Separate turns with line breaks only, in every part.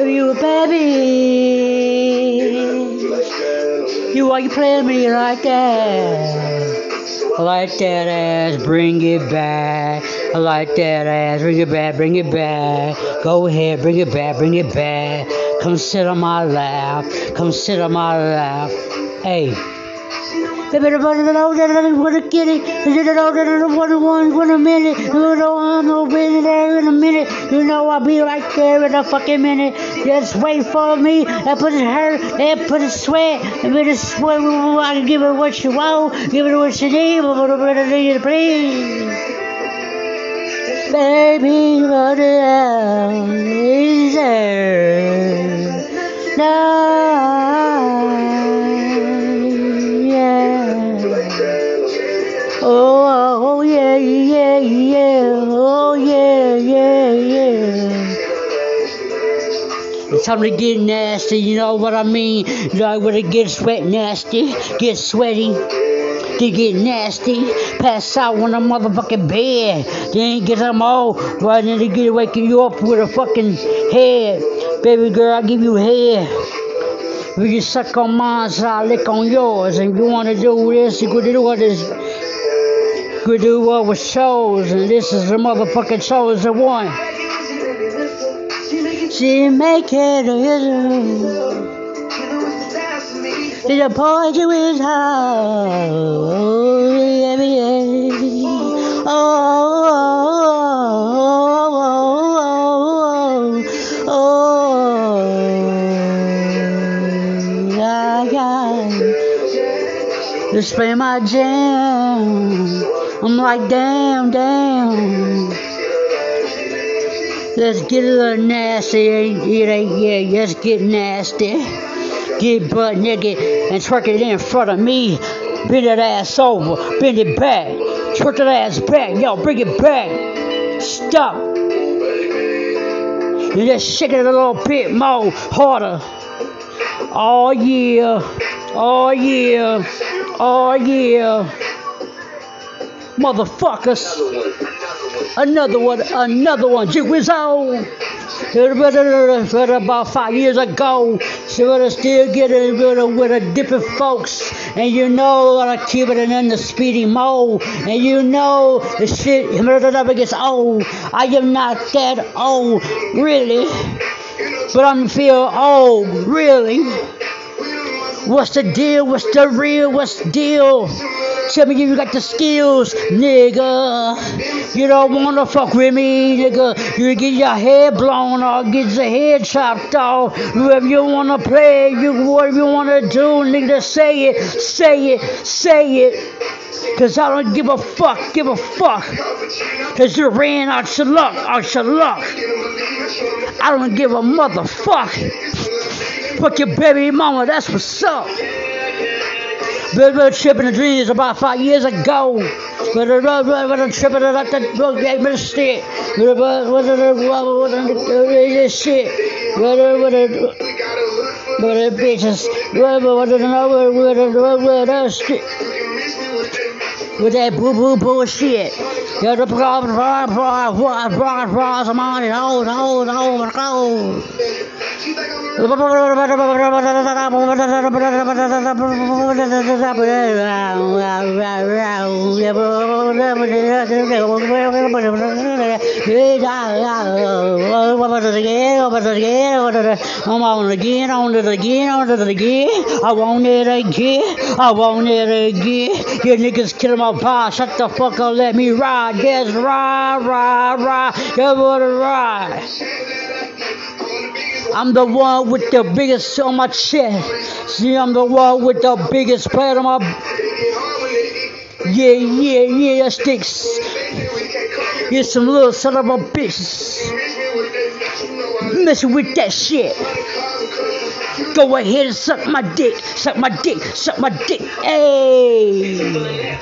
You baby, you why you playing me like that? Like that ass, bring it back. I like that ass, bring it back, bring it back. Go ahead, bring it back, bring it back. Come sit on my lap, come sit on my lap. Hey. Baby, I wanna get it. One, one, one a minute. You know I'm gonna be there in a minute. You know I'll be right there in a fucking minute. Just wait for me. I put it hurt. And put it sweat. And put it sweat. I can give it what you want. Give it what you need. Whatever you need, please. Baby, what the is there? It's time to get nasty, you know what I mean? You know, when it gets sweat nasty, get sweaty, they get nasty, pass out on a motherfucking bed, then get them all, right then they get waking you up with a fucking head. Baby girl, I give you head. If you suck on mine, so I lick on yours. And you want to do this, you could do what is could do what was shows, and this is the motherfucking chosen one. She make it to the point you is high. Oh, yeah, yeah. Oh, oh, oh, oh, oh, yeah, yeah. Just play my jam. I'm like, damn, damn. Let's get a little nasty. It ain't, yeah, let's get nasty. Get butt naked and twerk it in front of me. Bend that ass over, bend it back. Twerk that ass back, yo, bring it back. Stop. And just shake it a little bit more, harder. Oh yeah, oh yeah, oh yeah. Motherfuckers. Another one, another one. Jig was on. About five years ago, so we're still getting with a different folks, and you know I keep it in the speedy mode, and you know the shit never gets old. I am not that old, really, but I'm feel old, really. What's the deal? What's the real? What's the deal? Tell me you got the skills, nigga. You don't wanna fuck with me, nigga. You get your head blown off, get your head chopped off. Whoever you wanna play, you whatever you wanna do, nigga, say it, say it, say it. Cause I don't give a fuck, give a fuck. Cause you ran out your luck, out your luck. I don't give a motherfuck. Fuck your baby mama, that's what's up. Been been tripping the dreams about five years ago. But the road was tripping it up the road gave me the stick. But the was the shit. But the but the bitches. But what the know with the the. With that boo boo bullshit. You're the problem, problem, problem, problem, problem, on it, hold, hold, hold, hold. I'm on it again, on it again, on it again. I want it again, I want it again. You niggas killing my vibe, shut the fuck up, let me ride. Yes, ride, ride, ride. Give it a ride. I'm the one with the biggest on my chest. See, I'm the one with the biggest part on my. Yeah, yeah, yeah, that sticks. You're some little son of a bitch. Messing with that shit. Go ahead and suck my dick, suck my dick, suck my dick. Hey.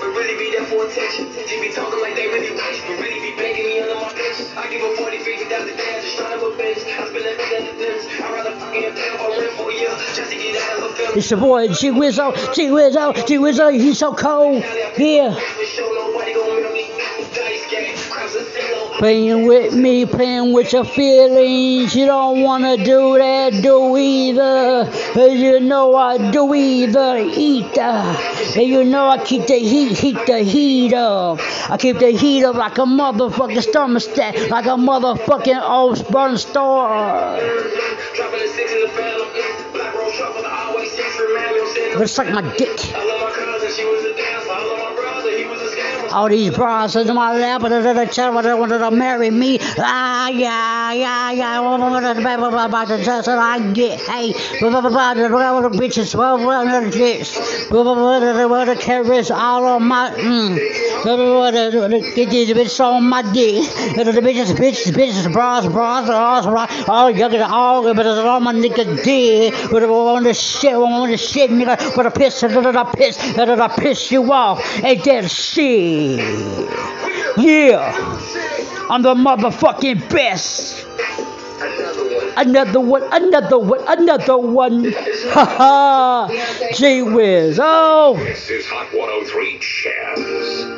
It's your boy G Wizzo, G Wizzo, G Wizzo, he's so cold. Yeah. Playing with me, playing with your feelings. You don't wanna do that, do either. You know I do either, either. And you know I keep the heat, heat the heat up. I keep the heat up like a motherfucking thermostat, like a motherfucking old burn store. But suck my dick. All these bras in my lap, but the child wanted to marry me. Ah, yeah, yeah, yeah. About the dress that I get. Hey, about the bitches, well, the chicks. What the carrots all on my, mm. Get these bitches on my dick. The bitches, bitches, bitches, bras, bras, bras, bras. All yucking, all, but it's all my nigga dick. But I want to shit, I want to shit, nigga. But I piss, I piss, I piss you off. Ain't that shit? Yeah. I'm the motherfucking best. Another one, another one, another one. Ha ha. Gee whiz. Oh.
This is Hot 103 Chaz.